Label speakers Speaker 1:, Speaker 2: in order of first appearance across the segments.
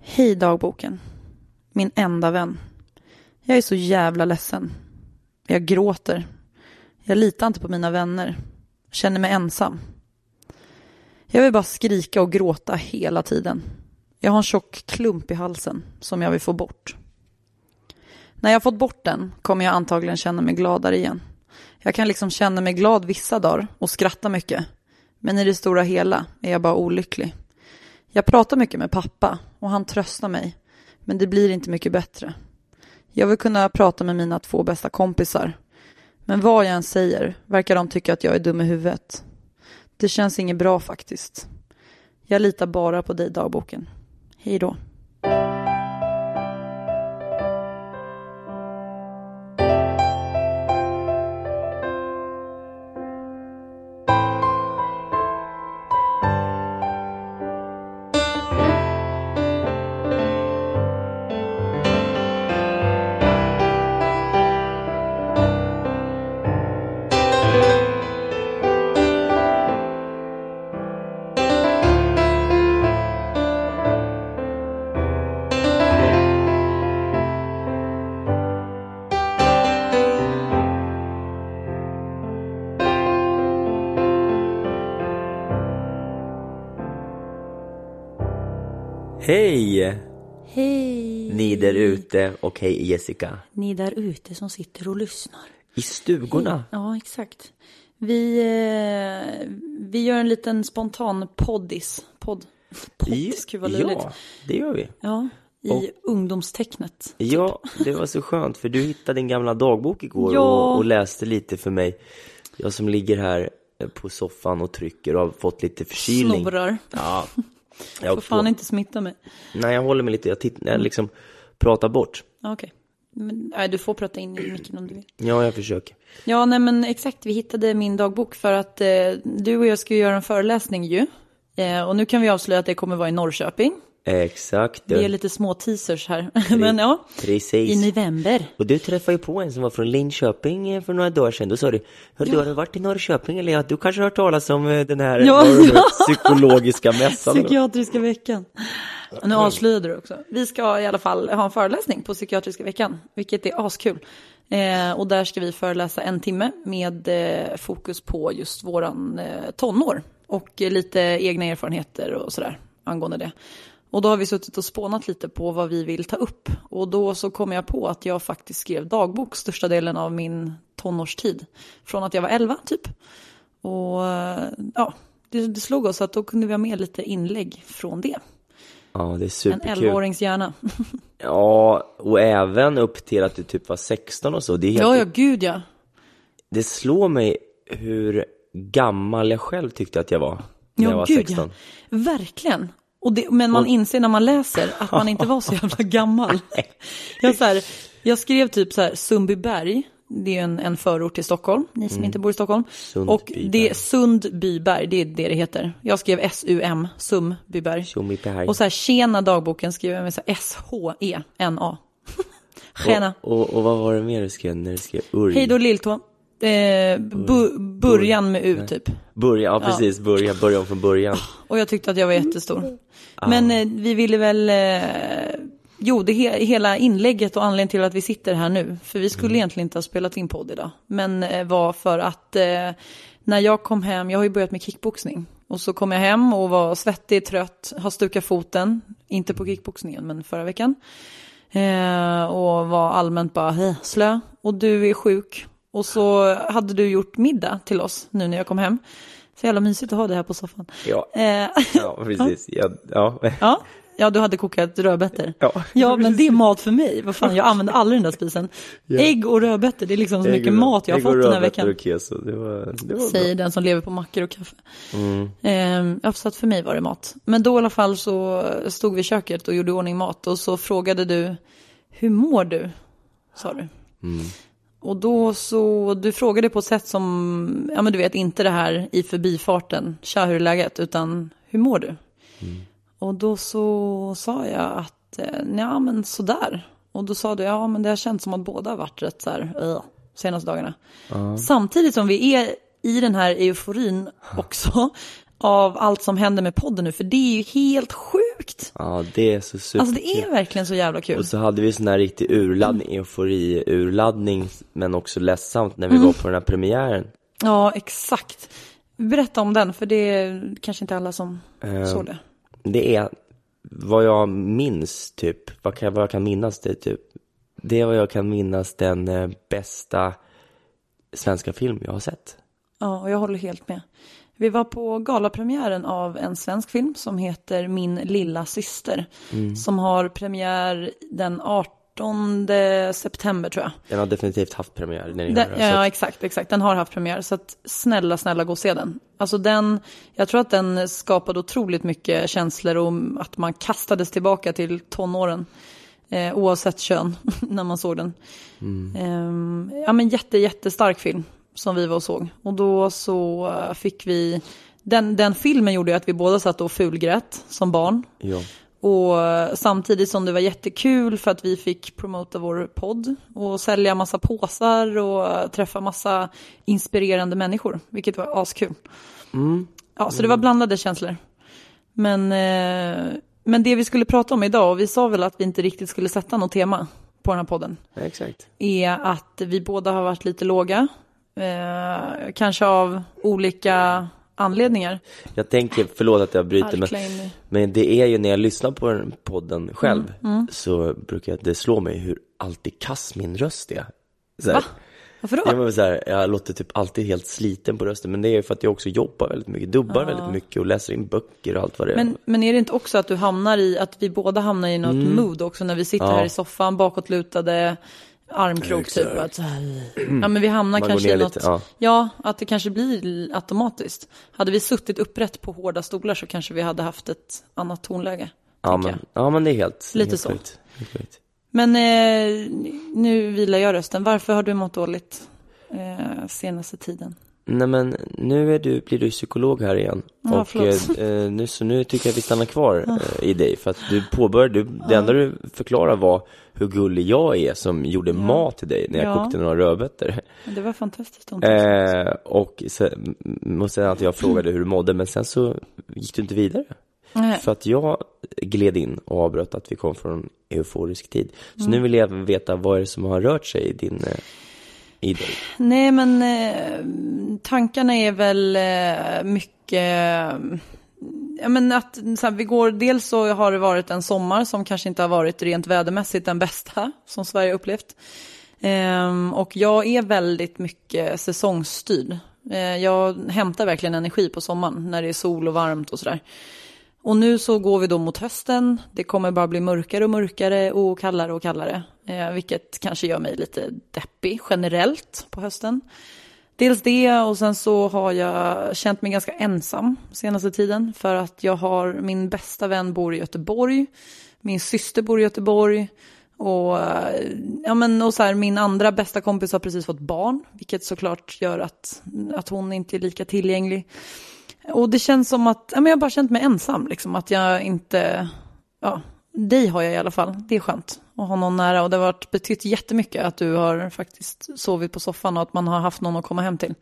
Speaker 1: Hej dagboken. Min enda vän. Jag är så jävla ledsen. Jag gråter. Jag litar inte på mina vänner. Känner mig ensam. Jag vill bara skrika och gråta hela tiden. Jag har en tjock klump i halsen som jag vill få bort. När jag fått bort den kommer jag antagligen känna mig gladare igen. Jag kan liksom känna mig glad vissa dagar och skratta mycket. Men i det stora hela är jag bara olycklig. Jag pratar mycket med pappa och han tröstar mig. Men det blir inte mycket bättre. Jag vill kunna prata med mina två bästa kompisar. Men vad jag än säger verkar de tycka att jag är dum i huvudet. Det känns inget bra faktiskt. Jag litar bara på dig dagboken. Hej då.
Speaker 2: Hej!
Speaker 1: Hej!
Speaker 2: Ni där ute och hej Jessica.
Speaker 1: Ni där ute som sitter och lyssnar.
Speaker 2: I stugorna.
Speaker 1: Ja, exakt. Vi, eh, vi gör en liten spontan poddis. Podd. Poddis, gud vad löjligt.
Speaker 2: Ja, det gör vi.
Speaker 1: Ja, i
Speaker 2: Och-
Speaker 1: ungdomstecknet.
Speaker 2: Ja, det var så skönt för du hittade din gamla dagbok igår
Speaker 1: Ja.
Speaker 2: och, och läste lite för mig. Jag som ligger här eh, på soffan och trycker och har fått lite förkylning.
Speaker 1: Snorar.
Speaker 2: Ja. Jag
Speaker 1: Får fan inte smitta mig.
Speaker 2: Nej, jag håller mig lite, jag, titt- jag liksom pratar bort.
Speaker 1: Okej. Men, nej, du får prata in i micken om du vill.
Speaker 2: Ja, jag försöker.
Speaker 1: Ja, nej men exakt. Vi hittade min dagbok för att eh, du och jag ska göra en föreläsning ju. Eh, och nu kan vi avslöja att det kommer vara i Norrköping.
Speaker 2: Exakt.
Speaker 1: Vi är lite små teasers här. men ja,
Speaker 2: Precis.
Speaker 1: i november.
Speaker 2: Och du träffade ju på en som var från Linköping eh, för några dagar sedan. Då sa du, hör du, har du varit i Norrköping? Eller ja, du kanske har hört talas om eh, den här
Speaker 1: Ja, ja.
Speaker 2: psykologiska mässan?
Speaker 1: Psykiatriska veckan. Nu avslöjade du också. Vi ska i alla fall ha en föreläsning på Psykiatriska veckan, vilket är askul. Eh, och där ska vi föreläsa en timme med eh, fokus på just våran eh, tonår och eh, lite egna erfarenheter och sådär angående det. Och då har vi suttit och spånat lite på vad vi vill ta upp. Och då så kom jag på att jag faktiskt skrev dagbok största delen av min tonårstid. Från att jag var 11 typ. Och eh, ja, det, det slog oss att då kunde vi ha med lite inlägg från det.
Speaker 2: Ja, det är
Speaker 1: En
Speaker 2: superkul.
Speaker 1: 11-årings hjärna.
Speaker 2: Ja, och även upp till att du typ var 16 och så. Det, är helt,
Speaker 1: Ja, ja, gud ja.
Speaker 2: det slår mig hur gammal jag själv tyckte att jag var när jag
Speaker 1: Ja,
Speaker 2: var
Speaker 1: gud
Speaker 2: 16.
Speaker 1: ja. Verkligen. Och det, men man
Speaker 2: Och-
Speaker 1: inser när man läser att man inte var så jävla gammal. Jag, så här, jag skrev typ så här, Sundbyberg, det är en, en förort till Stockholm, ni som inte bor i Stockholm. Och
Speaker 2: Sundbyberg.
Speaker 1: det är Sundbyberg, det är det det heter. Jag skrev S-U-M, Sundbyberg.
Speaker 2: Tjommiberg.
Speaker 1: Och så här, tjena dagboken skrev jag med så här S-H-E-N-A. Tjena.
Speaker 2: Och, och, och vad var det mer du skrev när du skrev Urj?
Speaker 1: Hej då Lilltå. Eh, bu, början med U typ.
Speaker 2: Börja, ja precis, börja, börja om från början.
Speaker 1: Och jag tyckte att jag var jättestor. Men eh, vi ville väl, eh, jo det he, hela inlägget och anledningen till att vi sitter här nu, för vi skulle egentligen inte ha spelat in podd idag, men eh, var för att när jag kom hem, jag har ju börjat med kickboxning, och så kom jag hem och var svettig, trött, har stukat foten, inte på kickboxningen men förra veckan. Och var allmänt bara "Hej, slö. Och du är sjuk. Och så hade du gjort middag till oss nu när jag kom hem. Så jävla mysigt att ha dig här på soffan.
Speaker 2: Ja,
Speaker 1: Eh,
Speaker 2: ja precis. Ja, ja.
Speaker 1: ja, ja, du hade kokat rödbetor.
Speaker 2: Ja.
Speaker 1: ja, men det är mat för mig. Vad fan, jag använder aldrig den där spisen. Ägg och rödbetor, det är liksom så
Speaker 2: Ägg
Speaker 1: mycket
Speaker 2: och-
Speaker 1: mat jag har
Speaker 2: ägg och
Speaker 1: fått den här
Speaker 2: rödbetor
Speaker 1: veckan.
Speaker 2: och keso, det var, det var
Speaker 1: Säger
Speaker 2: bra.
Speaker 1: den som lever på mackor och kaffe.
Speaker 2: Mm.
Speaker 1: Eh, ja, så att för mig var det mat. Men då i alla fall så stod vi i köket och gjorde i ordning mat och så frågade du, hur mår du? Sa du.
Speaker 2: Mm.
Speaker 1: Och då så, du frågade på ett sätt som, ja men du vet inte det här i förbifarten, tja hur är läget, utan hur mår du?
Speaker 2: Mm.
Speaker 1: Och då så sa jag att, eh, ja men sådär. Och då sa du, ja men det har känts som att båda har varit rätt så här, uh, senaste dagarna. Samtidigt som vi är i den här euforin också, av allt som händer med podden nu, för det är ju helt sjukt.
Speaker 2: Ja, det är så super.
Speaker 1: Alltså det är verkligen så jävla kul.
Speaker 2: Och så hade vi sån här riktig urladdning, eufori-urladdning, men också ledsamt när vi
Speaker 1: Mm.
Speaker 2: var på den här premiären.
Speaker 1: Ja, exakt. Berätta om den, för det är kanske inte alla som
Speaker 2: Eh,
Speaker 1: såg det.
Speaker 2: Det är vad jag minns, typ, vad, kan, vad jag kan minnas det, typ. Det är vad jag kan minnas den eh, bästa svenska film jag har sett.
Speaker 1: Ja, och jag håller helt med. Vi var på galapremiären av en svensk film som heter Min lilla syster. Som har premiär den 18 september tror jag.
Speaker 2: Den har definitivt haft premiär när ni
Speaker 1: Den,
Speaker 2: hör
Speaker 1: ja,
Speaker 2: att-
Speaker 1: exakt, exakt. Den har haft premiär. Så att snälla, snälla gå och se den. Alltså den, jag tror att den skapade otroligt mycket känslor och att man kastades tillbaka till tonåren. Eh, oavsett kön, när man såg den. Ehm, ja men jätte, jättestark film som vi var och såg. Och då så eh, fick vi, den, den filmen gjorde ju att vi båda satt och fulgrät som barn.
Speaker 2: ja.
Speaker 1: Och eh, samtidigt som det var jättekul för att vi fick promota vår podd och sälja massa påsar och eh, träffa massa inspirerande människor, vilket var askul. Ja, så det var blandade känslor. Men, men det vi skulle prata om idag, och vi sa väl att vi inte riktigt skulle sätta något tema på den här podden,
Speaker 2: exakt.
Speaker 1: är att vi båda har varit lite låga. Eh, kanske av olika anledningar.
Speaker 2: Jag tänker, förlåt att jag bryter, men, men det är ju när jag lyssnar på den podden själv
Speaker 1: Mm,
Speaker 2: så brukar det slå mig hur alltid kass min röst är. Så här,
Speaker 1: Va? Varför då?
Speaker 2: Ja, men så här, jag låter typ alltid helt sliten på rösten, men det är ju för att jag också jobbar väldigt mycket, dubbar väldigt mycket och läser in böcker och allt vad det är.
Speaker 1: Men, men är det inte också att du hamnar i, att vi båda hamnar i något mood också när vi sitter
Speaker 2: Mm. Ja.
Speaker 1: här i soffan bakåtlutade, armkrok typ. Att, så här, ja men vi hamnar
Speaker 2: Man
Speaker 1: kanske i något,
Speaker 2: lite, ja.
Speaker 1: ja. att det kanske blir automatiskt. Hade vi suttit upprätt på hårda stolar så kanske vi hade haft ett annat tonläge.
Speaker 2: ja, men,
Speaker 1: jag.
Speaker 2: ja, men det är helt
Speaker 1: Lite
Speaker 2: helt
Speaker 1: så.
Speaker 2: korrekt. Helt.
Speaker 1: Men eh, nu vilar jag rösten. Varför har du mått dåligt eh, senaste tiden?
Speaker 2: Nej men nu är du, blir du psykolog här igen.
Speaker 1: Ja,
Speaker 2: och eh, eh, nu, så nu tycker jag vi stannar kvar eh, i dig. För att du påbörjade, du, det enda du förklarade var hur gullig jag är som gjorde mat till dig när jag
Speaker 1: Ja.
Speaker 2: kokte några rödbetor.
Speaker 1: Det var fantastiskt.
Speaker 2: Eh, och sen, och sen att jag frågade hur du mådde, men sen så gick du inte vidare.
Speaker 1: Nej.
Speaker 2: För att jag gled in och avbröt att vi kom från euforisk tid. Så
Speaker 1: Mm.
Speaker 2: nu vill jag veta vad är det som har rört sig i din, eh, i dig?
Speaker 1: Nej, men eh, tankarna är väl eh, mycket... Ja, men att, så här, vi går, dels så har det varit en sommar som kanske inte har varit rent vädermässigt den bästa som Sverige upplevt. Ehm, och jag är väldigt mycket säsongsstyrd. Eh, jag hämtar verkligen energi på sommaren när det är sol och varmt och sådär. Och nu så går vi då mot hösten. Det kommer bara bli mörkare och mörkare och kallare och kallare. Eh, vilket kanske gör mig lite deppig generellt på hösten. Dels det och sen så har jag känt mig ganska ensam senaste tiden. För att jag har, min bästa vän bor i Göteborg. Min syster bor i Göteborg. Och, eh, ja, men, och så här, min andra bästa kompis har precis fått barn. Vilket såklart gör att, att hon inte är lika tillgänglig. Och det känns som att, ja, men jag har bara känt mig ensam, liksom, att jag inte, ja, dig har jag i alla fall, det är skönt att ha någon nära och det har varit, betytt jättemycket att du har faktiskt sovit på soffan och att man har haft någon att komma hem till.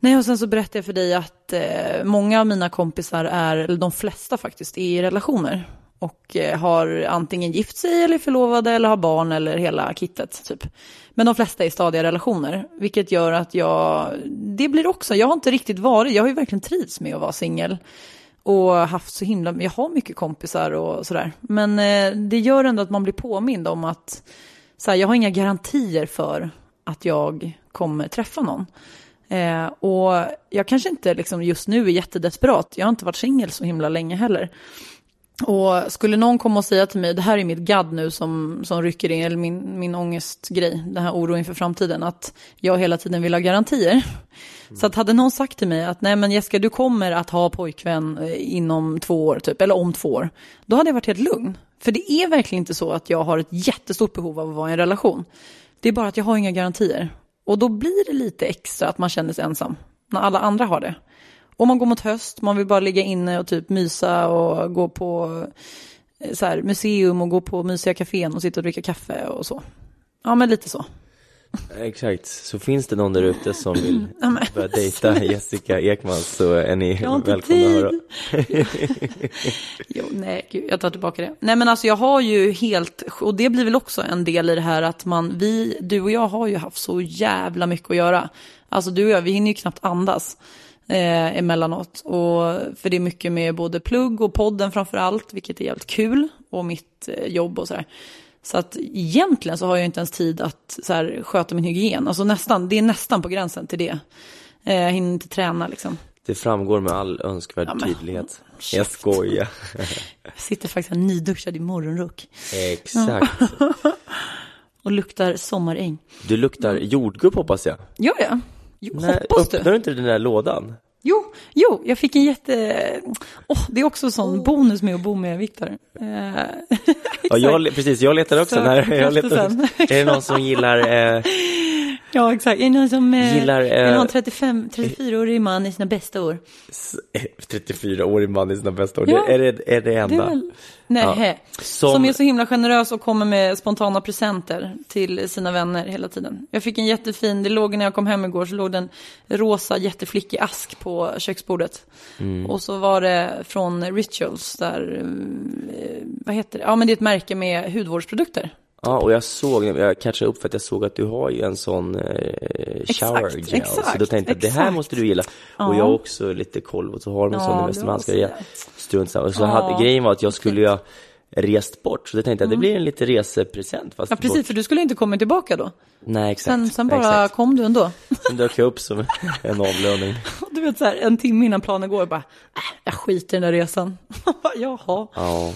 Speaker 1: Nej, och sen så berättade jag för dig att eh, många av mina kompisar är, eller de flesta faktiskt, är i relationer. Och eh, har antingen gift sig eller är förlovade eller har barn eller hela kittet typ. Men de flesta är i stadiga relationer, vilket gör att jag, det blir också, jag har inte riktigt varit, jag har ju verkligen trivts med att vara singel. och haft så himla, jag har mycket kompisar och sådär. Men eh, det gör ändå att man blir påmind om att så här, jag har inga garantier för att jag kommer träffa någon. Eh, och jag kanske inte liksom just nu är jättedesperat, jag har inte varit singel så himla länge heller. Och skulle någon komma och säga till mig, det här är mitt gadd nu som, som rycker in, eller min, min ångestgrej, den här oron inför framtiden, att jag hela tiden vill ha garantier. Mm. Så att hade någon sagt till mig att nej men Jessica, du kommer att ha pojkvän eh, inom två år, typ, eller om två år, då hade jag varit helt lugn. För det är verkligen inte så att jag har ett jättestort behov av att vara i en relation. Det är bara att jag har inga garantier. Och då blir det lite extra att man känner sig ensam, när alla andra har det. Och man går mot höst, man vill bara ligga inne och typ mysa och gå på eh, så här, museum och gå på mysiga kafén och sitta och dricka kaffe och så. Ja, men lite så.
Speaker 2: Exakt, så finns det någon där ute som vill börja dejta Jessica Ekman så är ni välkomna att höra.
Speaker 1: jo, nej, gud, jag tar tillbaka det. Nej, men alltså jag har ju helt, och det blir väl också en del i det här att man, vi, du och jag har ju haft så jävla mycket att göra. Alltså du och jag, vi hinner ju knappt andas eh, emellanåt. Och, för det är mycket med både plugg och podden framför allt, vilket är jävligt kul, och mitt eh, jobb och sådär. Så att egentligen så har jag inte ens tid att så här, sköta min hygien. Alltså nästan, det är nästan på gränsen till det. Eh, jag hinner inte träna liksom.
Speaker 2: Det framgår med all önskvärd ja, men, tydlighet. Jag skojar.
Speaker 1: jag sitter faktiskt här nyduschad i morgonrock.
Speaker 2: Exakt.
Speaker 1: och luktar sommaräng.
Speaker 2: Du luktar jordgubb hoppas jag.
Speaker 1: Gör jag? Jo,
Speaker 2: Nej, hoppas du. Öppnar du inte den där lådan?
Speaker 1: Jo, jo, jag fick en jätte... Oh, det är också en sån bonus med att bo med Viktor. Eh,
Speaker 2: ja, jag, precis, jag letar också. när, jag letar, är det någon som gillar... Eh,
Speaker 1: ja, exakt. Är det någon som eh, gillar, eh, vill ha en 35, 34-årig man i sina bästa år?
Speaker 2: 34-årig man i sina bästa år, ja, det, är, det, är det enda? Det väl,
Speaker 1: Nej, ja. som... som är så himla generös och kommer med spontana presenter till sina vänner hela tiden. Jag fick en jättefin, det låg när jag kom hem igår så låg det en rosa jätteflickig ask på köksbordet. Mm. Och så var det från Rituals där, eh, vad heter det? Ja men det är ett märke med hudvårdsprodukter.
Speaker 2: Ja, och jag såg, jag catchade upp för att jag såg att du har ju en sån eh, shower exakt, gel. Exakt, så då tänkte jag, det här måste du gilla. Ja. Och jag har också lite koll och så har de en ja, sån i Västermalmska. Strunt samma. Så ja. hade, grejen var att jag skulle ju ha rest bort. Så det tänkte jag, mm. det blir en lite resepresent.
Speaker 1: Fast ja, precis, bort. för du skulle inte komma tillbaka då.
Speaker 2: Nej, exakt.
Speaker 1: Sen, sen bara
Speaker 2: exakt.
Speaker 1: kom du ändå.
Speaker 2: Sen dök jag upp som en avlöning.
Speaker 1: Du vet så här, en timme innan planen går, bara, äh, jag skiter i den där resan. Jaha.
Speaker 2: Ja.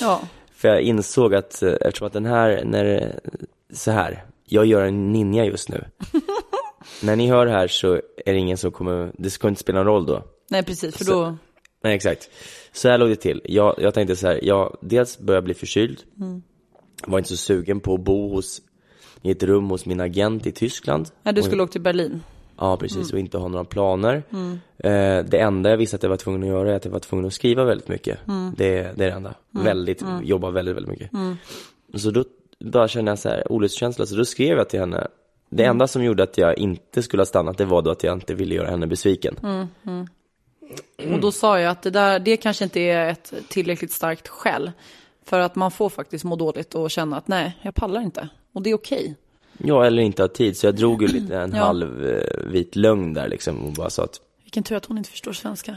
Speaker 2: Ja. För jag insåg att eh, eftersom att den här, när, så här, jag gör en ninja just nu. när ni hör det här så är det ingen som kommer, det ska inte spela någon roll då.
Speaker 1: Nej, precis, för då...
Speaker 2: nej, exakt. Så här låg det till. Jag, jag tänkte så här, jag dels började bli förkyld. Mm. Var inte så sugen på att bo hos, i ett rum hos min agent i Tyskland.
Speaker 1: Ja, du skulle åka till Berlin.
Speaker 2: Ja, precis. Mm. Och inte ha några planer. Mm. Eh, det enda jag visste att jag var tvungen att göra är att jag var tvungen att skriva väldigt mycket. Mm. Det, det är det enda. Mm. Väldigt, mm. jobba väldigt, väldigt mycket. Mm. Så då bara kände jag så här olustkänsla. Så då skrev jag till henne. Det enda som gjorde att jag inte skulle ha stannat, det var då att jag inte ville göra henne besviken.
Speaker 1: Och då sa jag att det där, det kanske inte är ett tillräckligt starkt skäl. För att man får faktiskt må dåligt och känna att nej, jag pallar inte. Och det är okej.
Speaker 2: Ja, eller inte ha tid. Så jag drog ju lite en ja. halv eh, vit lögn där liksom och bara sa att...
Speaker 1: Vilken tur att hon inte förstår svenska.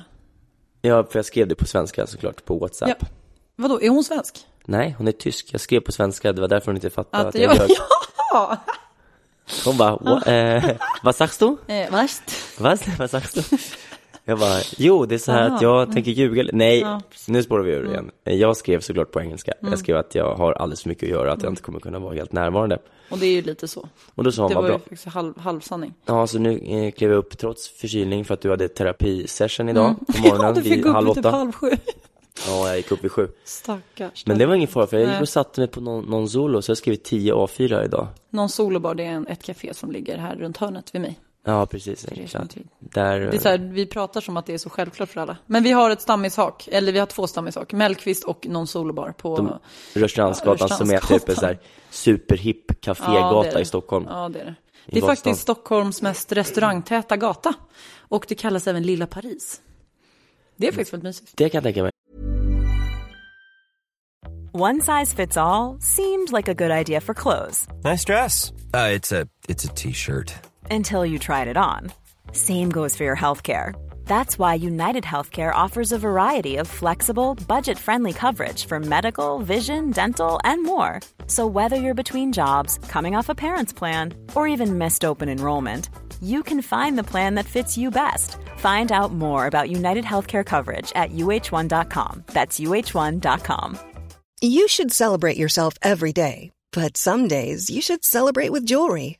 Speaker 2: Ja, för jag skrev det på svenska såklart, på WhatsApp. Ja.
Speaker 1: Vadå, är hon svensk?
Speaker 2: Nej, hon är tysk. Jag skrev på svenska, det var därför hon inte fattade att, att jag,
Speaker 1: jag Ja!
Speaker 2: Hon bara, eh, vad sagst du?
Speaker 1: Eh? Vad,
Speaker 2: vad sagst du? Jag bara, jo det är så här Aha. att jag tänker ljuga. Nej, ja. nu spårar vi ur igen. Jag skrev såklart på engelska. Mm. Jag skrev att jag har alldeles för mycket att göra, att jag mm. inte kommer kunna vara helt närvarande.
Speaker 1: Och det är ju lite så.
Speaker 2: Och då sa hon,
Speaker 1: det
Speaker 2: var
Speaker 1: bra. ju faktiskt halv, halvsanning.
Speaker 2: Ja, så nu eh, klev jag upp trots förkylning för att du hade terapisession idag mm. på morgonen. ja,
Speaker 1: du fick gå upp vid typ halv sju.
Speaker 2: Ja, jag gick upp vid sju.
Speaker 1: Stackars.
Speaker 2: Men det var ingen fara, för jag gick och satte mig på någon, någon solo, så jag skrev 10 A4 idag.
Speaker 1: Någon solobar, det är en, ett café som ligger här runt hörnet vid mig.
Speaker 2: Ja, precis. Exakt. Där...
Speaker 1: Det är så här, vi pratar som att det är så självklart för alla. Men vi har ett stammishak, eller vi har två stammishak. Mellqvist och någon solobar på
Speaker 2: Rörstrandsgatan som är typ en så här superhipp kafégata ja, i Stockholm.
Speaker 1: Ja, det är det. Det är faktiskt Stockholms mest restaurangtäta gata. Och det kallas även Lilla Paris. Det är faktiskt väldigt mysigt.
Speaker 2: Det kan jag tänka mig.
Speaker 3: One size fits all, seemed like a good idea for clothes.
Speaker 4: Nice dress. Uh, it's a T-shirt.
Speaker 3: Until you tried it on. Same goes for your healthcare. That's why United Healthcare offers a variety of flexible, budget friendly coverage for medical, vision, dental, and more. So, whether you're between jobs, coming off a parent's plan, or even missed open enrollment, you can find the plan that fits you best. Find out more about United Healthcare coverage at uh1.com. That's uh1.com.
Speaker 4: You should celebrate yourself every day, but some days you should celebrate with jewelry.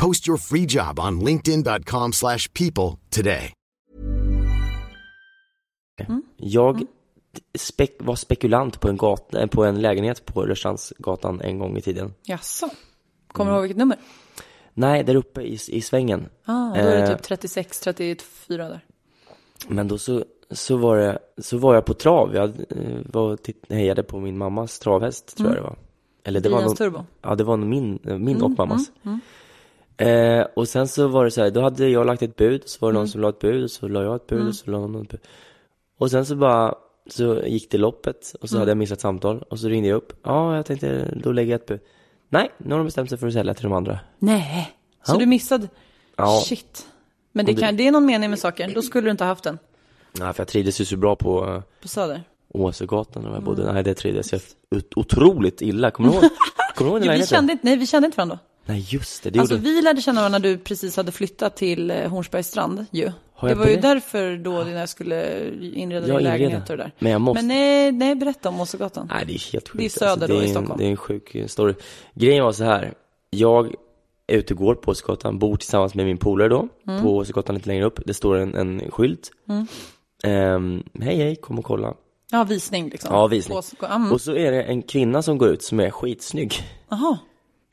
Speaker 5: Post your free job on linkedin.com slash people today.
Speaker 2: Jag spek var spekulant på en, gata, på en lägenhet på Rörstrandsgatan en gång i tiden.
Speaker 1: Jaså? Kommer du ihåg vilket nummer?
Speaker 2: Nej, där uppe i, i svängen.
Speaker 1: Ah, då är det
Speaker 2: Eh,
Speaker 1: typ 36, 34 där.
Speaker 2: Men då så, så, var det, så var jag på trav. Jag eh, var hejade på min mammas travhäst, tror jag det var. Eller det var
Speaker 1: Brians
Speaker 2: nog,
Speaker 1: Turbo.
Speaker 2: Ja, det var min, min och mammas. Eh, och sen så var det så här, då hade jag lagt ett bud, så var det någon som la ett bud, och så la jag ett bud, och så la någon ett bud. Och sen så bara, så gick det loppet, och så hade jag missat samtal, och så ringde jag upp. Ja, jag tänkte, då lägger jag ett bud. Nej, nu har de bestämt sig för att sälja till de andra.
Speaker 1: Nej, så
Speaker 2: Ja.
Speaker 1: du missade?
Speaker 2: Ja.
Speaker 1: Shit. Men det, kan, det är någon mening med saken. Då skulle du inte ha haft den
Speaker 2: Nej, för jag trivdes ju så bra på eh,
Speaker 1: på Söder.
Speaker 2: Åsögatan där jag bodde. Nej, det trivdes jag ot- otroligt illa. Kommer du ihåg? Kommer du ihåg den
Speaker 1: Jo, vi kände inte, nej, vi kände inte varandra då.
Speaker 2: Nej, just det, det
Speaker 1: Alltså
Speaker 2: gjorde
Speaker 1: vi lärde känna varandra när du precis hade flyttat till eh, Hornsbergs strand ju.
Speaker 2: Har
Speaker 1: Det
Speaker 2: jag
Speaker 1: var ju därför då när jag skulle inreda
Speaker 2: Jag
Speaker 1: din lägenhet och det där.
Speaker 2: Men jag måste-
Speaker 1: Men nej, nej berätta om Åsögatan.
Speaker 2: Nej, det är helt sjukt.
Speaker 1: Det är söder
Speaker 2: det
Speaker 1: då
Speaker 2: är
Speaker 1: i
Speaker 2: en-
Speaker 1: Stockholm.
Speaker 2: Det är en sjuk eh, story. Grejen var så här. Jag är ute och går på Åsögatan, bor tillsammans med min polare då,
Speaker 1: Mm.
Speaker 2: på Åsögatan lite längre upp. Det står en, en skylt. Ehm, hej, hej, kom och kolla.
Speaker 1: Ja, visning liksom.
Speaker 2: Ja, visning.
Speaker 1: Mm.
Speaker 2: Och så är det en kvinna som går ut som är skitsnygg.
Speaker 1: Jaha.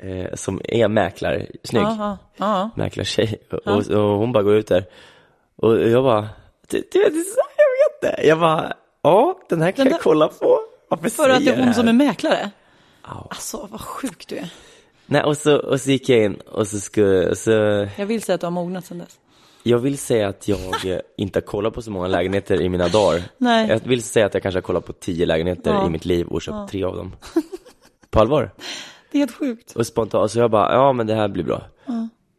Speaker 2: Eh, som är mäklarsnygg.
Speaker 1: Jaha. Ja.
Speaker 2: mäklartjej och, och, och hon bara går ut där och jag bara, du, du jag vet inte. Jag bara, ja den här kan
Speaker 1: Den
Speaker 2: jag
Speaker 1: där-
Speaker 2: kolla på. Varför
Speaker 1: För att det är hon som är mäklare?
Speaker 2: Ja.
Speaker 1: Alltså vad sjuk du är.
Speaker 2: Nej och så, och så gick jag in och så skulle, så
Speaker 1: Jag vill säga att du har mognat sedan dess.
Speaker 2: jag vill säga att jag inte har kollat på så många lägenheter i mina dagar.
Speaker 1: Nej.
Speaker 2: Jag vill säga att jag kanske har kollat på tio lägenheter
Speaker 1: Ja.
Speaker 2: i mitt liv och köpt tre av dem. På allvar.
Speaker 1: Det är helt sjukt.
Speaker 2: Och spontant, så jag bara, ja men det här blir bra.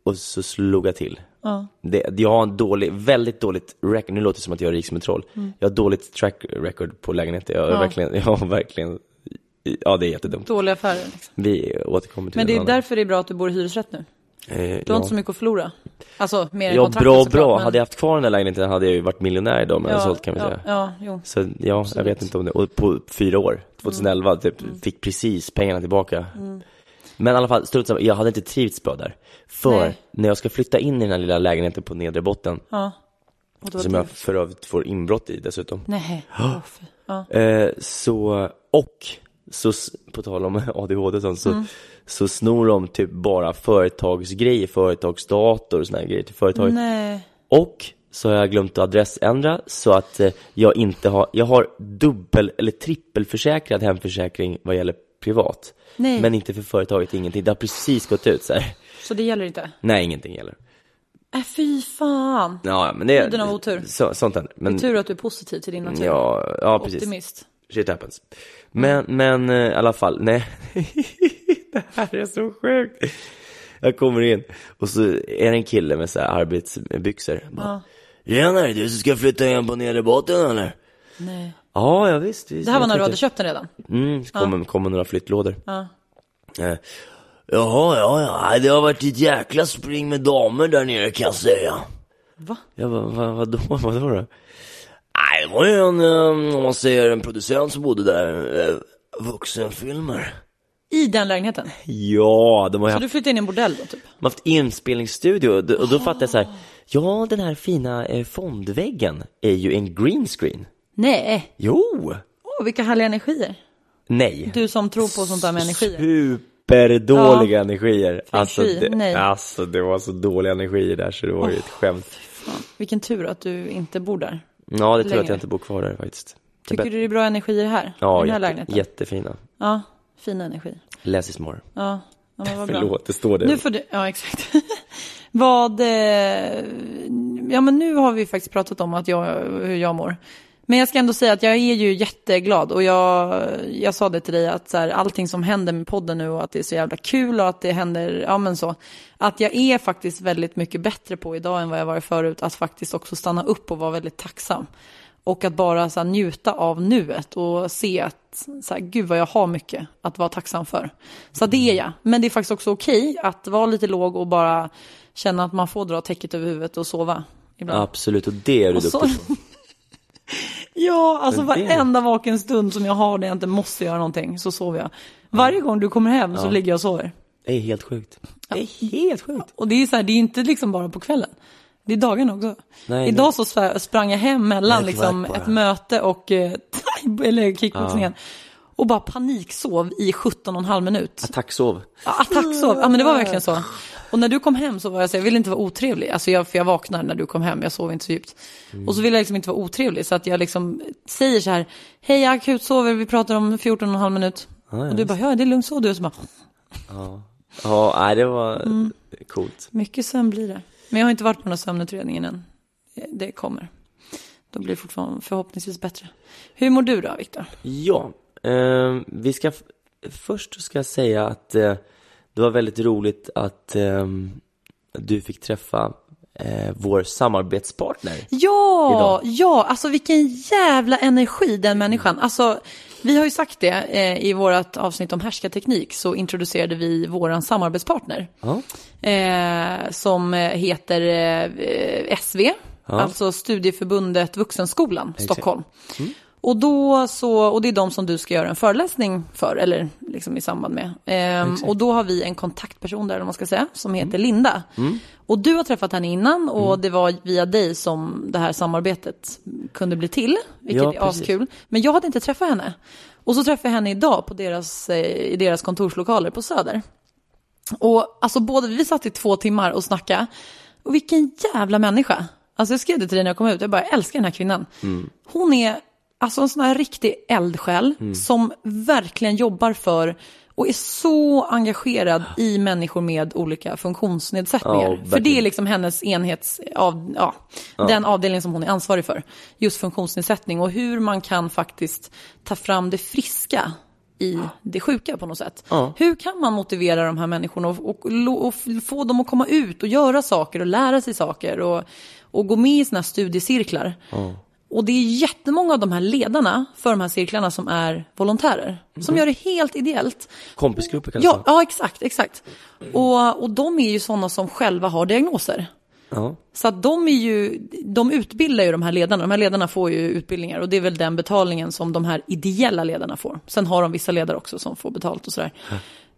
Speaker 2: Och så slog jag till. Det, jag har en dålig, väldigt dåligt record, nu låter det som att jag är rik som en troll. Jag har dåligt track record på lägenheter, jag har verkligen, jag har verkligen, ja det är jättedumt.
Speaker 1: Dåliga affärer liksom.
Speaker 2: Vi återkommer till
Speaker 1: Men det är
Speaker 2: annan.
Speaker 1: därför det är bra att du bor i hyresrätt nu.
Speaker 2: Eh,
Speaker 1: Du har
Speaker 2: ja.
Speaker 1: inte så mycket att förlora. Alltså mer
Speaker 2: Ja, bra,
Speaker 1: såklart,
Speaker 2: bra.
Speaker 1: men-
Speaker 2: Hade jag haft kvar den där lägenheten hade jag ju varit miljonär idag jag hade sålt kan vi
Speaker 1: ja,
Speaker 2: säga.
Speaker 1: Ja, jo.
Speaker 2: Så ja, jag vet inte om det, och på fyra år, 2011, typ,
Speaker 1: Mm.
Speaker 2: fick precis pengarna tillbaka. Men i alla fall, strunt jag hade inte trivts bra där. För
Speaker 1: Nej.
Speaker 2: när jag ska flytta in i den här lilla lägenheten på nedre botten,
Speaker 1: Ja.
Speaker 2: Som jag för övrigt får inbrott i dessutom.
Speaker 1: Nej. Fy. Ja.
Speaker 2: Eh, så, och, så, på tal om ADHD sånt, så,
Speaker 1: Mm.
Speaker 2: så snor de typ bara företagsgrejer, företagsdator och såna här grejer till företaget.
Speaker 1: Nej.
Speaker 2: Och så har jag glömt att adressändra så att eh, jag inte har, jag har dubbel eller trippelförsäkrad hemförsäkring vad gäller privat.
Speaker 1: Nej.
Speaker 2: Men inte för företaget, ingenting. Det har precis gått ut så här.
Speaker 1: Så det gäller inte?
Speaker 2: Nej, ingenting gäller.
Speaker 1: Äh, fy fan.
Speaker 2: Ja, men det
Speaker 1: Höjden av otur.
Speaker 2: Så, sånt händer. Men,
Speaker 1: Tur att du är positiv till din natur.
Speaker 2: Ja, ja precis.
Speaker 1: Optimist.
Speaker 2: Shit happens. Men, men eh, i alla fall, nej. det här är så sjukt. Jag kommer in och så är det en kille med så här arbetsbyxor. Bara, Tjena, är det du som ska flytta in på nedre botten eller?
Speaker 1: Nej.
Speaker 2: Ja, ja visst. visst
Speaker 1: Det här var när du hade köpt den redan?
Speaker 2: Mm, så kommer, kommer några flyttlådor.
Speaker 1: Ja.
Speaker 2: Eh, Jaha, ja, ja, det har varit ett jäkla spring med damer där nere kan jag säga.
Speaker 1: Va?
Speaker 2: Jag bara, vad, vadå, vadå då? Nej, det var ju en, eh, om man säger en producent som bodde där, eh, vuxenfilmer.
Speaker 1: I den lägenheten?
Speaker 2: Ja, de har
Speaker 1: Så
Speaker 2: haft,
Speaker 1: du flyttade in i en bordell då typ?
Speaker 2: de har haft inspelningsstudio och då- och då fattade jag så här, ja den här fina eh, fondväggen är ju en green screen.
Speaker 1: Nej.
Speaker 2: Jo!
Speaker 1: Åh, vilka härliga energier.
Speaker 2: Nej.
Speaker 1: Du som tror på sånt där med energier.
Speaker 2: Superdåliga energier. Alltså det,
Speaker 1: nej.
Speaker 2: alltså det var så dåliga energier där så det var ju ett skämt.
Speaker 1: Fan, vilken tur att du inte bor där.
Speaker 2: Ja, det tror jag att jag inte bor kvar där faktiskt.
Speaker 1: Tycker du det är bra energier här?
Speaker 2: Ja,
Speaker 1: den här
Speaker 2: jätte,
Speaker 1: lägenheten?
Speaker 2: jättefina.
Speaker 1: Ja, fina energi.
Speaker 2: Less is more.
Speaker 1: Ja, ja men vad bra.
Speaker 2: Förlåt, det står det.
Speaker 1: Nu får du, ja exakt. vad, eh, ja men nu har vi faktiskt pratat om att jag, hur jag mår. Men jag ska ändå säga att jag är ju jätteglad och jag, jag sa det till dig att så här, allting som händer med podden nu och att det är så jävla kul och att det händer, ja men så. Att jag är faktiskt väldigt mycket bättre på idag än vad jag varit förut, att faktiskt också stanna upp och vara väldigt tacksam. Och att bara så här, njuta av nuet och se att, så här, gud vad jag har mycket att vara tacksam för. Så det är jag. Men det är faktiskt också okej att vara lite låg och bara känna att man får dra täcket över huvudet och sova. Ibland.
Speaker 2: Absolut, och det är du
Speaker 1: Och
Speaker 2: duktig på.
Speaker 1: Ja, alltså varenda vaken stund som jag har när jag inte måste göra någonting så sover jag. Varje gång du kommer hem så ligger jag och sover.
Speaker 2: Det är helt sjukt. Det är helt sjukt.
Speaker 1: Och det är så här, det är inte liksom bara på kvällen. Det är dagen också.
Speaker 2: Nej,
Speaker 1: Idag så sp- sprang jag hem mellan liksom ett möte och eh, eller kickboxningen. Och bara paniksov i 17 och en halv minut.
Speaker 2: Attacksov.
Speaker 1: Ja, attacksov, ja men det var verkligen så. Och när du kom hem så var jag så jag ville inte vara otrevlig. Alltså jag, för jag vaknade när du kom hem, jag sov inte så djupt. Och så ville jag liksom inte vara otrevlig. Så att jag liksom säger så här, hej jag akutsover, vi pratar om 14 och en halv minut. och du bara, ja det är lugnt så. Du och så bara,
Speaker 2: Ja, nej, det var
Speaker 1: Mm.
Speaker 2: coolt.
Speaker 1: mycket sömn blir det. Men jag har inte varit på här sömnutredningen än. Det kommer. Då blir det fortfarande förhoppningsvis bättre. Hur mår du då, Viktor?
Speaker 2: Ja, eh, vi ska, först ska jag säga att eh, det var väldigt roligt att eh, du fick träffa eh, vår samarbetspartner.
Speaker 1: Ja,
Speaker 2: Idag.
Speaker 1: ja, alltså vilken jävla energi den människan. Alltså, vi har ju sagt det eh, i vårt avsnitt om härskarteknik så introducerade vi våran samarbetspartner.
Speaker 2: Ja.
Speaker 1: Eh, som eh, heter eh, SV, alltså Studieförbundet Vuxenskolan, Stockholm.
Speaker 2: Mm.
Speaker 1: Och, då så, och det är de som du ska göra en föreläsning för, eller liksom i samband med. Ehm, och då har vi en kontaktperson där, om man ska säga, som
Speaker 2: Mm.
Speaker 1: heter Linda. Och du har träffat henne innan och det var via dig som det här samarbetet kunde bli till, vilket
Speaker 2: Ja,
Speaker 1: är askul. Men jag hade inte träffat henne. Och så träffade jag henne idag på deras, eh, i deras kontorslokaler på Söder. Och alltså både, vi satt i två timmar och snackade. Och vilken jävla människa. Alltså jag skrev det till dig när jag kom ut, jag bara jag älskar den här kvinnan. Hon är alltså en sån här riktig eldsjäl som verkligen jobbar för och är så engagerad i människor med olika funktionsnedsättningar.
Speaker 2: Ja,
Speaker 1: för det är liksom hennes enhets, av, ja, den avdelning som hon är ansvarig för. Just funktionsnedsättning och hur man kan faktiskt ta fram det friska i det sjuka på något sätt. Hur kan man motivera de här människorna och, och, och, och få dem att komma ut och göra saker och lära sig saker och, och gå med i sådana här studiecirklar. Och det är jättemånga av de här ledarna för de här cirklarna som är volontärer. Som gör det helt ideellt.
Speaker 2: Kompisgrupper kanske?
Speaker 1: Ja, ja exakt, exakt. Och, och de är ju sådana som själva har diagnoser.
Speaker 2: Ja.
Speaker 1: Så att de är ju, de utbildar ju de här ledarna. De här ledarna får ju utbildningar och det är väl den betalningen som de här ideella ledarna får. Sen har de vissa ledare också som får betalt och sådär.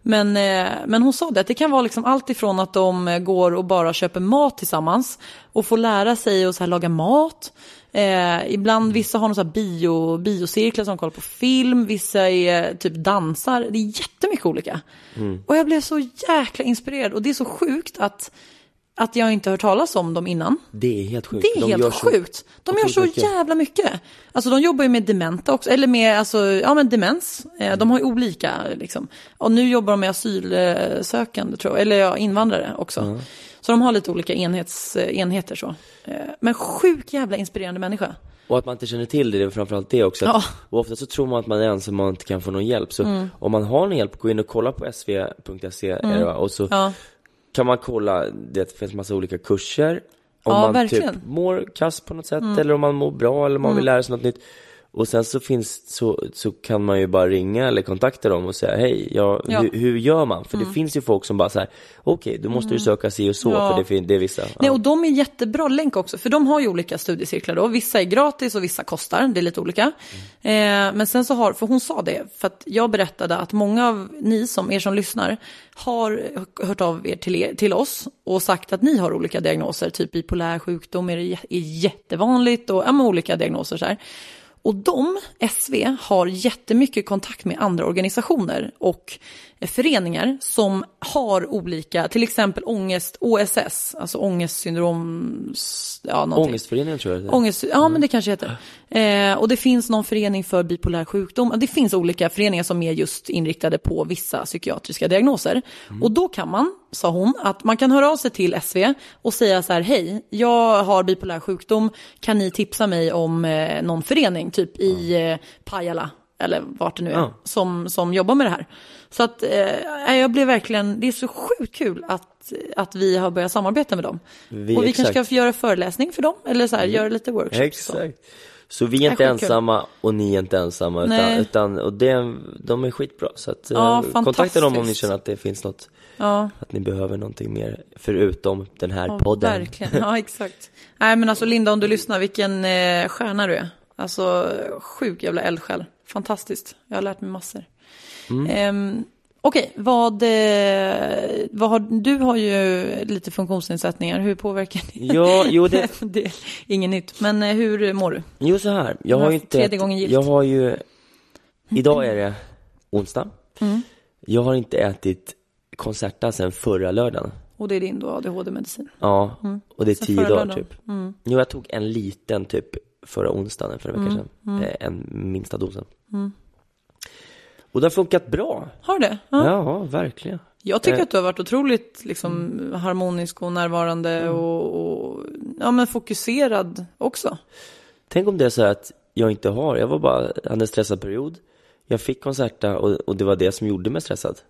Speaker 1: Men, eh, men hon sa det, att det kan vara liksom allt ifrån att de går och bara köper mat tillsammans och får lära sig att så här laga mat. Eh, ibland, vissa har någon så här bio, biocirklar som kollar på film, vissa är typ dansar. Det är jättemycket olika. Och jag blev så jäkla inspirerad och det är så sjukt att, att jag inte har hört talas om dem innan.
Speaker 2: Det är helt sjukt.
Speaker 1: Det är
Speaker 2: De gör
Speaker 1: helt
Speaker 2: så-
Speaker 1: sjukt. De gör så
Speaker 2: mycket.
Speaker 1: jävla mycket. Alltså de jobbar ju med dementa också, eller med alltså, ja, men demens. Eh, De har ju olika liksom. Och nu jobbar de med asylsökande tror jag, eller ja, invandrare också. Så de har lite olika enhets, eh, enheter så. Eh, Men sjuk jävla inspirerande människa.
Speaker 2: Och att man inte känner till det, det är framförallt det också. Att,
Speaker 1: Ja.
Speaker 2: Och ofta så tror man att man är ensam och man inte kan få någon hjälp. Så
Speaker 1: Mm.
Speaker 2: om man har någon hjälp, gå in och kolla på sv.se va? och så
Speaker 1: Ja.
Speaker 2: kan man kolla, det finns massa olika kurser. Om
Speaker 1: Ja,
Speaker 2: man
Speaker 1: verkligen. Mm.
Speaker 2: typ mår kass på något sätt eller om man mår bra eller om man vill lära sig något nytt. Och sen så finns, så, så kan man ju bara ringa eller kontakta dem och säga hej, ja,
Speaker 1: Ja. Mm.
Speaker 2: Hur, hur gör man? För det finns ju folk som bara så här, okej, då måste du söka si och så,
Speaker 1: Ja.
Speaker 2: för det, det är vissa.
Speaker 1: Nej,
Speaker 2: ja.
Speaker 1: och de är jättebra länk också, för de har ju olika studiecirklar då. Vissa är gratis och vissa kostar, det är lite olika. Eh, men sen så har, för hon sa det, för att jag berättade att många av ni som, er som lyssnar, har hört av er till, er, till oss och sagt att ni har olika diagnoser, typ bipolär sjukdom är, det är jättevanligt och ja, olika diagnoser så här. Och de, SV, har jättemycket kontakt med andra organisationer och föreningar som har olika, till exempel ångest, OSS, alltså ångestsyndrom, ja någonting.
Speaker 2: Ångestföreningen tror jag det är.
Speaker 1: Ångest, ja men det kanske heter. Eh, och det finns någon förening för bipolär sjukdom. Det finns olika föreningar som är just inriktade på vissa psykiatriska diagnoser. Och då kan man, sa hon, att man kan höra av sig till SV och säga så här, hej, jag har bipolär sjukdom, kan ni tipsa mig om eh, någon förening, typ i eh, Pajala, eller vart det nu är,
Speaker 2: Ja.
Speaker 1: som, som jobbar med det här. Så att eh, jag blev verkligen, det är så sjukt kul att, att vi har börjat samarbeta med dem.
Speaker 2: Vi-
Speaker 1: och vi kanske
Speaker 2: exakt.
Speaker 1: ska göra föreläsning för dem, eller så här, göra lite workshops. så.
Speaker 2: Exakt. Så vi är inte
Speaker 1: skitkul.
Speaker 2: ensamma och ni är inte ensamma utan, utan och det, de är skitbra så att
Speaker 1: Ja,
Speaker 2: eh, kontakta dem om ni känner att det finns något,
Speaker 1: Ja,
Speaker 2: att ni behöver någonting mer förutom den här
Speaker 1: ja
Speaker 2: podden.
Speaker 1: verkligen. Ja, exakt. Nej, men alltså Linda, om du lyssnar, vilken eh, stjärna du är. Alltså, sjuk jävla eldsjäl. Fantastiskt. Jag har lärt mig massor.
Speaker 2: Mm.
Speaker 1: Ehm, Okej, vad, eh, vad har, du har ju lite funktionsnedsättningar. Hur påverkar det?
Speaker 2: Ja, jo det,
Speaker 1: det är inget nytt, men eh, hur mår du?
Speaker 2: jo så här, jag har ju inte,
Speaker 1: tredje gången gillt.
Speaker 2: jag har ju, idag är det onsdag.
Speaker 1: Mm.
Speaker 2: Jag har inte ätit Concerta sedan förra lördagen.
Speaker 1: Och det är din då ADHD-medicin.
Speaker 2: Ja, och det är
Speaker 1: Sen
Speaker 2: tio dagar
Speaker 1: lördagen.
Speaker 2: typ. Jo, jag tog en liten typ förra onsdagen, för en vecka sedan. Eh, En minsta dosen. Och det har funkat bra.
Speaker 1: Har det? Ja.
Speaker 2: Ja, verkligen.
Speaker 1: Jag tycker
Speaker 2: Eh.
Speaker 1: att du har varit otroligt liksom, harmonisk och närvarande och, och ja, men fokuserad också.
Speaker 2: Tänk om det är så här att jag inte har, jag var bara, hade en stressad period. Jag fick Concerta och, och det var det som gjorde mig stressad.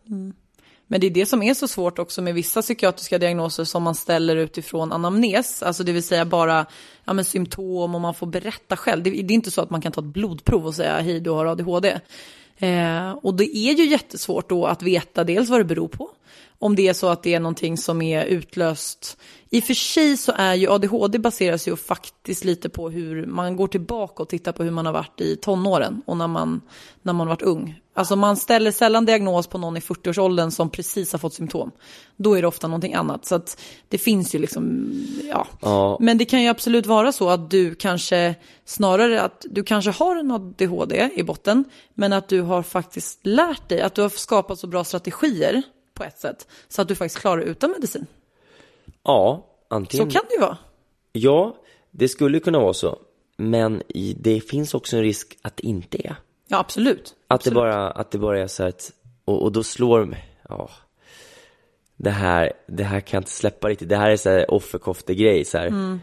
Speaker 1: Men det är det som är så svårt också med vissa psykiatriska diagnoser som man ställer utifrån anamnes, alltså det vill säga bara ja, men symptom och man får berätta själv. Det, det är inte så att man kan ta ett blodprov och säga hej du har ADHD. Eh, och det är ju jättesvårt då att veta dels vad det beror på, om det är så att det är någonting som är utlöst. I och för sig så är ju ADHD baseras ju faktiskt lite på hur man går tillbaka och tittar på hur man har varit i tonåren och när man, när man varit ung. Alltså man ställer sällan diagnos på någon i 40-årsåldern som precis har fått symptom. Då är det ofta någonting annat. Så att det finns ju liksom, ja.
Speaker 2: Ja.
Speaker 1: Men det kan ju absolut vara så att du kanske, snarare att du kanske har en ADHD i botten, men att du har faktiskt lärt dig, att du har skapat så bra strategier på ett sätt, så att du faktiskt klarar utan medicin.
Speaker 2: Ja,
Speaker 1: Så
Speaker 2: antingen.
Speaker 1: kan det ju vara.
Speaker 2: Ja, det skulle kunna vara så. Men det finns också en risk att det inte är.
Speaker 1: Ja, absolut.
Speaker 2: Att
Speaker 1: absolut.
Speaker 2: det bara, att det bara är så att, och, och då slår mig, ja. Det här, det här kan jag inte släppa riktigt. Det här är så här offerkofte-grej så här.
Speaker 1: Mm.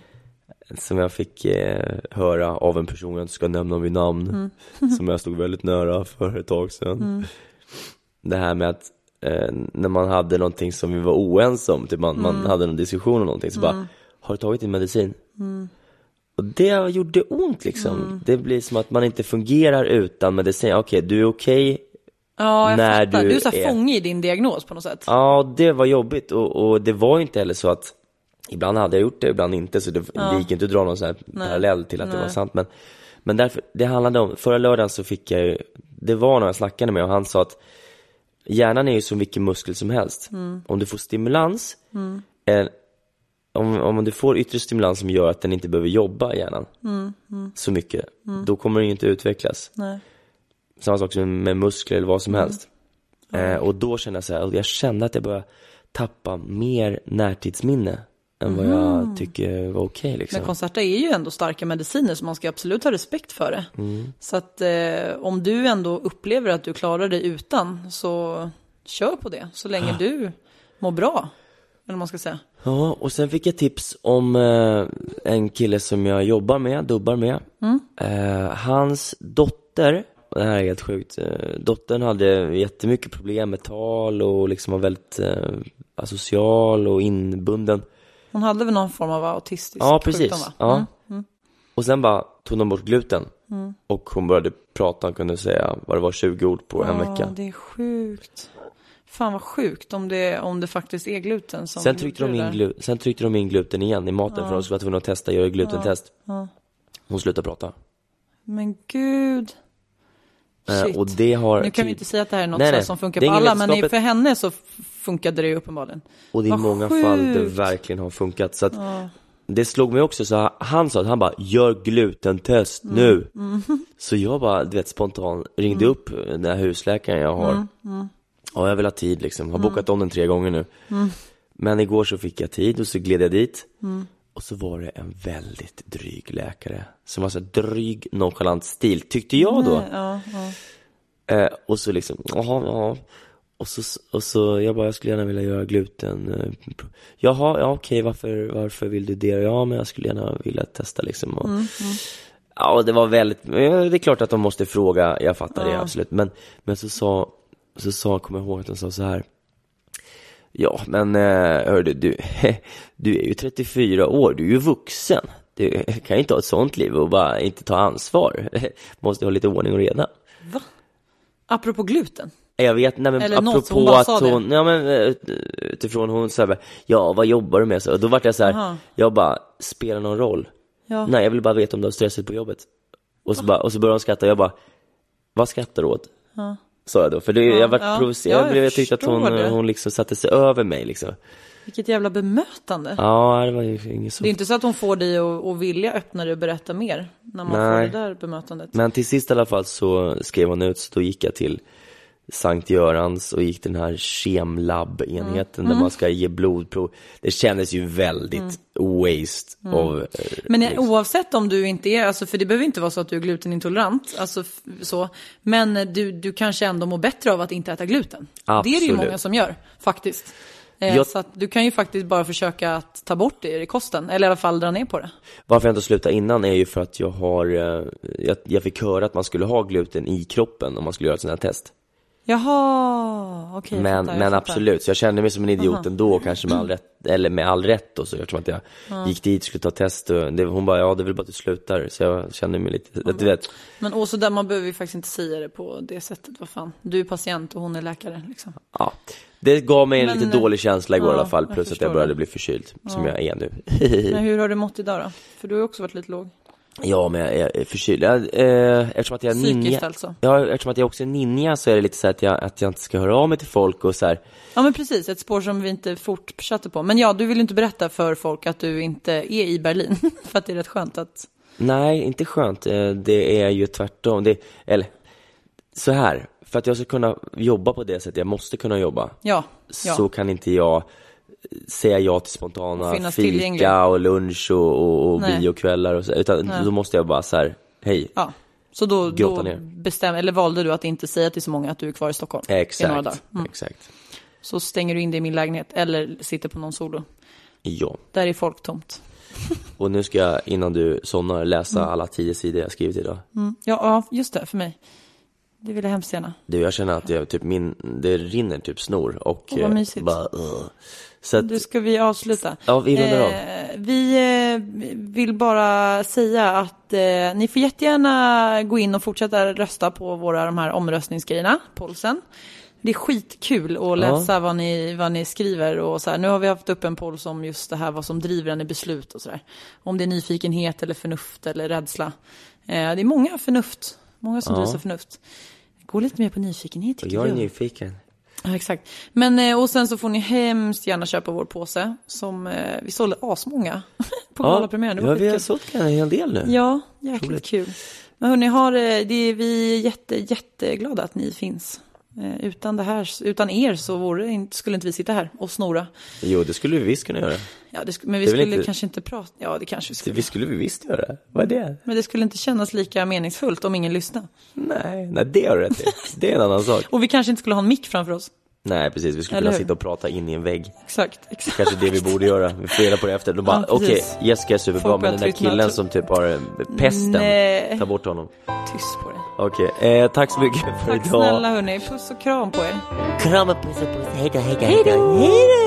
Speaker 2: Som jag fick eh, höra av en person, jag inte ska nämna vid namn.
Speaker 1: Mm.
Speaker 2: som jag stod väldigt nära för ett tag sedan.
Speaker 1: Mm.
Speaker 2: Det här med att eh, när man hade någonting som vi var oense om, typ man, man
Speaker 1: Mm.
Speaker 2: hade någon diskussion om någonting, så bara, har du tagit din medicin?
Speaker 1: Mm.
Speaker 2: Och det gjorde ont liksom. Det blir som att man inte fungerar utan medicin. Okej, du är okej.
Speaker 1: Ja, jag
Speaker 2: när
Speaker 1: fattar.
Speaker 2: du
Speaker 1: Du är så
Speaker 2: är-
Speaker 1: fånge i din diagnos på något sätt.
Speaker 2: Ja, det var jobbigt och, och det var inte heller så att Ibland hade jag gjort det, ibland inte, så det, det gick inte att dra någon sån här parallell till att det var sant. Men, men därför, det handlade om, förra lördagen så fick jag ju, det var när jag snackade med och han sa att hjärnan är ju som vilken muskel som helst. Om du får stimulans, eh, om, om du får yttre stimulans som gör att den inte behöver jobba hjärnan så mycket, då kommer den ju inte utvecklas.
Speaker 1: Nej.
Speaker 2: Samma sak som med muskler eller vad som helst. Eh, och då kände jag så här, och jag kände att jag började tappa mer närtidsminne än vad jag tycker var okej liksom.
Speaker 1: Men Concerta är ju ändå starka mediciner så man ska absolut ha respekt för det.
Speaker 2: Mm.
Speaker 1: Så att eh, om du ändå upplever att du klarar dig utan så kör på det så länge du mår bra. eller man ska säga.
Speaker 2: Ja, och sen fick jag tips om eh, en kille som jag jobbar med, dubbar med. Eh, hans dotter, och det här är helt sjukt, eh, dottern hade jättemycket problem med tal och liksom var väldigt eh, asocial och inbunden.
Speaker 1: Hon hade väl någon form av autistisk
Speaker 2: Ja, precis.
Speaker 1: sjukdom va?
Speaker 2: Ja.
Speaker 1: Mm.
Speaker 2: Och sen bara tog de bort gluten. Och hon började prata, hon kunde säga vad det var 20 ord på en
Speaker 1: Ja,
Speaker 2: vecka.
Speaker 1: det är sjukt. Fan vad sjukt om det, om det faktiskt är gluten som
Speaker 2: Sen tryckte, de in glu- sen tryckte de in gluten igen i maten för de skulle vara tvungna att testa, göra glutentest. Hon slutade prata.
Speaker 1: Men gud.
Speaker 2: Eh,
Speaker 1: Shit.
Speaker 2: och det har
Speaker 1: Nu kan vi
Speaker 2: tyd-
Speaker 1: inte säga att det här är något
Speaker 2: Nej, nej.
Speaker 1: som funkar på alla, men för henne så funkade det ju uppenbarligen.
Speaker 2: Och det är i
Speaker 1: Vad
Speaker 2: många fall det
Speaker 1: sjukt.
Speaker 2: verkligen har funkat. Så att det slog mig också, så han sa att han bara, gör glutentest
Speaker 1: Mm.
Speaker 2: nu. Så jag bara, du vet spontant ringde upp den här husläkaren jag har.
Speaker 1: Mm.
Speaker 2: Ja, jag vill ha tid liksom, har bokat om den tre gånger nu.
Speaker 1: Mm.
Speaker 2: Men igår så fick jag tid och så gled jag dit. Och så var det en väldigt dryg läkare. Som var så dryg, nonchalant stil, tyckte jag då.
Speaker 1: Ja, ja.
Speaker 2: Eh, och så liksom, jaha, ja. Och så, och så, jag bara, jag skulle gärna vilja göra gluten. Eh, jaha, ja okej, varför, varför vill du det? Ja, men jag skulle gärna vilja testa liksom. Och, Ja, och det var väldigt, ja, det är klart att de måste fråga, jag fattar det absolut. Men, men så sa, så sa, kommer jag ihåg att de sa så här. Ja, men eh, hörde du, du är ju 34 år, du är ju vuxen. Du kan ju inte ha ett sånt liv och bara inte ta ansvar. Måste ha lite ordning och reda.
Speaker 1: Apropå gluten.
Speaker 2: Jag vet, nej men
Speaker 1: Eller något,
Speaker 2: apropå
Speaker 1: hon bara
Speaker 2: att
Speaker 1: det.
Speaker 2: hon, ja men eh, utifrån hon sa ja vad jobbar du med? Så, och då vart jag så här,
Speaker 1: Aha.
Speaker 2: jag bara, spelar någon roll?
Speaker 1: Ja.
Speaker 2: Nej jag vill bara veta om du har stressigt på jobbet. Och så, bara, och så började hon skratta och jag bara, vad skrattar du åt? Sa jag då, för det, jag vart
Speaker 1: ja.
Speaker 2: provocerad,
Speaker 1: Ja,
Speaker 2: jag, blev, jag tyckte att hon,
Speaker 1: det.
Speaker 2: hon liksom satte sig över mig liksom.
Speaker 1: Vilket jävla bemötande.
Speaker 2: Ja, det var ju inget så.
Speaker 1: Det är inte så att hon får dig att, att vilja öppna dig och berätta mer när man
Speaker 2: Nej.
Speaker 1: får det där bemötandet.
Speaker 2: Men till sist i alla fall så skrev hon ut, så då gick jag till Sankt Görans och gick den här kemlab-enheten
Speaker 1: Mm.
Speaker 2: där man ska ge blodprov. Det kändes ju väldigt waste av eh,
Speaker 1: Men
Speaker 2: liksom.
Speaker 1: oavsett om du inte är, alltså för det behöver inte vara så att du är glutenintolerant, alltså så, men du, du kanske ändå mår bättre av att inte äta gluten. Det är det ju
Speaker 2: Absolut.
Speaker 1: många som gör, faktiskt. Eh,
Speaker 2: Jag-
Speaker 1: Så du kan ju faktiskt bara försöka att ta bort det i kosten, eller i alla fall dra ner på det.
Speaker 2: Varför jag inte slutade innan är ju för att jag har, eh, jag, jag fick höra att man skulle ha gluten i kroppen om man skulle göra ett sånt här test.
Speaker 1: Jaha, okej. jag
Speaker 2: men
Speaker 1: fattar,
Speaker 2: men absolut, så jag kände mig som en idiot ändå, kanske med all rätt, eller med all rätt då, så eftersom att jag gick dit, skulle ta test och det, hon bara, ja det är väl bara att du slutar, så jag kände mig lite, du vet,
Speaker 1: Men och så där, man behöver ju faktiskt inte säga det på det sättet, vad fan. Du är patient och hon är läkare liksom.
Speaker 2: ja. Det gav mig en
Speaker 1: Men-
Speaker 2: lite dålig känsla igår
Speaker 1: ja,
Speaker 2: i alla fall, plus att jag började
Speaker 1: det.
Speaker 2: bli förkyld, som jag är nu.
Speaker 1: Men hur har du mått idag då? För du har ju också varit lite låg.
Speaker 2: Ja, men jag är förkyld, jag, eh, eftersom att jag är
Speaker 1: Psykiskt
Speaker 2: ninja,
Speaker 1: alltså?
Speaker 2: ja, eftersom att jag också är ninja så är det lite så att jag, att jag inte ska höra av mig till folk och så här,
Speaker 1: Ja men precis, ett spår som vi inte fortsatte på. Men ja, du vill inte berätta för folk att du inte är i Berlin. för att det är rätt skönt att...
Speaker 2: Nej, inte skönt. Eh, Det är ju tvärtom. Det, eller, så här. För att jag ska kunna jobba på det sättet jag måste kunna jobba,
Speaker 1: Ja, ja.
Speaker 2: så kan inte jag säga ja till spontana fika och lunch och, och, och
Speaker 1: Nej.
Speaker 2: biokvällar och så, utan då måste jag bara så här, hej.
Speaker 1: ja. Så då, då bestäm, eller valde du att inte säga till så många att du är kvar i Stockholm? I några
Speaker 2: Exakt,
Speaker 1: dagar. Mm.
Speaker 2: exakt.
Speaker 1: Så stänger du in dig i min lägenhet eller sitter på någon solo.
Speaker 2: Ja.
Speaker 1: Där är folk tomt.
Speaker 2: Och nu ska jag, innan du somnar, läsa alla tio sidor jag skrivit idag.
Speaker 1: Mm. Ja, ja, just det, för mig. Det vill jag hemskt gärna.
Speaker 2: Du, jag känner att jag, typ min, det rinner typ snor och
Speaker 1: Åh, vad
Speaker 2: eh,
Speaker 1: mysigt.
Speaker 2: bara, uh. Så att,
Speaker 1: Du, ska vi avsluta?
Speaker 2: ja, vi rundar av.
Speaker 1: Eh, vi eh, vill bara säga att eh, ni får jättegärna gå in och fortsätta rösta på våra de här omröstningsgrejerna, polsen. Det är skitkul att läsa vad, ni, vad ni skriver och så här. Nu har vi haft upp en poll om just det här vad som driver en i beslut och så där. Om det är nyfikenhet eller förnuft eller rädsla. Eh, det är många förnuft, många som
Speaker 2: Ja.
Speaker 1: drivs av förnuft. Gå lite mer på nyfikenhet tycker
Speaker 2: jag är
Speaker 1: jag.
Speaker 2: nyfiken.
Speaker 1: Ja, exakt. Men, eh, och sen så får ni hemskt gärna köpa vår påse. Som vi vi sålde asmånga på galapremiären. Det var
Speaker 2: ja, vi har sålt en hel del nu.
Speaker 1: Ja, jäkligt
Speaker 2: Roligt.
Speaker 1: kul. Men hörni, har, eh, det är, vi är jätte, jätteglada att ni finns. Eh, Utan, det här, utan er så vore, skulle inte vi sitta här och snora.
Speaker 2: Jo, det skulle vi visst kunna göra.
Speaker 1: Ja, det, men vi
Speaker 2: Det
Speaker 1: skulle
Speaker 2: inte-
Speaker 1: kanske inte prata. Ja, det kanske vi skulle.
Speaker 2: vi skulle vi visst göra. Vad är det?
Speaker 1: Men det skulle inte kännas lika meningsfullt om ingen lyssnade.
Speaker 2: Nej, nej det har du rätt i. Det är en annan sak.
Speaker 1: Och vi kanske inte skulle ha en mick framför oss.
Speaker 2: Nej precis, vi skulle
Speaker 1: Eller
Speaker 2: kunna
Speaker 1: hur?
Speaker 2: sitta och prata in i en vägg.
Speaker 1: Exakt, exakt.
Speaker 2: Kanske det vi borde göra, vi får reda på det efter. Då bara,
Speaker 1: Ja,
Speaker 2: okej,
Speaker 1: precis.
Speaker 2: Jessica är superbra,
Speaker 1: Folk
Speaker 2: men den där killen
Speaker 1: typ.
Speaker 2: som typ har eh, pesten,
Speaker 1: Nej.
Speaker 2: ta bort honom.
Speaker 1: Tyst på dig.
Speaker 2: Okej, eh, tack så mycket för
Speaker 1: Tack
Speaker 2: idag.
Speaker 1: snälla hörni, puss och kram på er.
Speaker 2: Kram och puss och puss, hejdå, hejdå, hejdå. hejdå.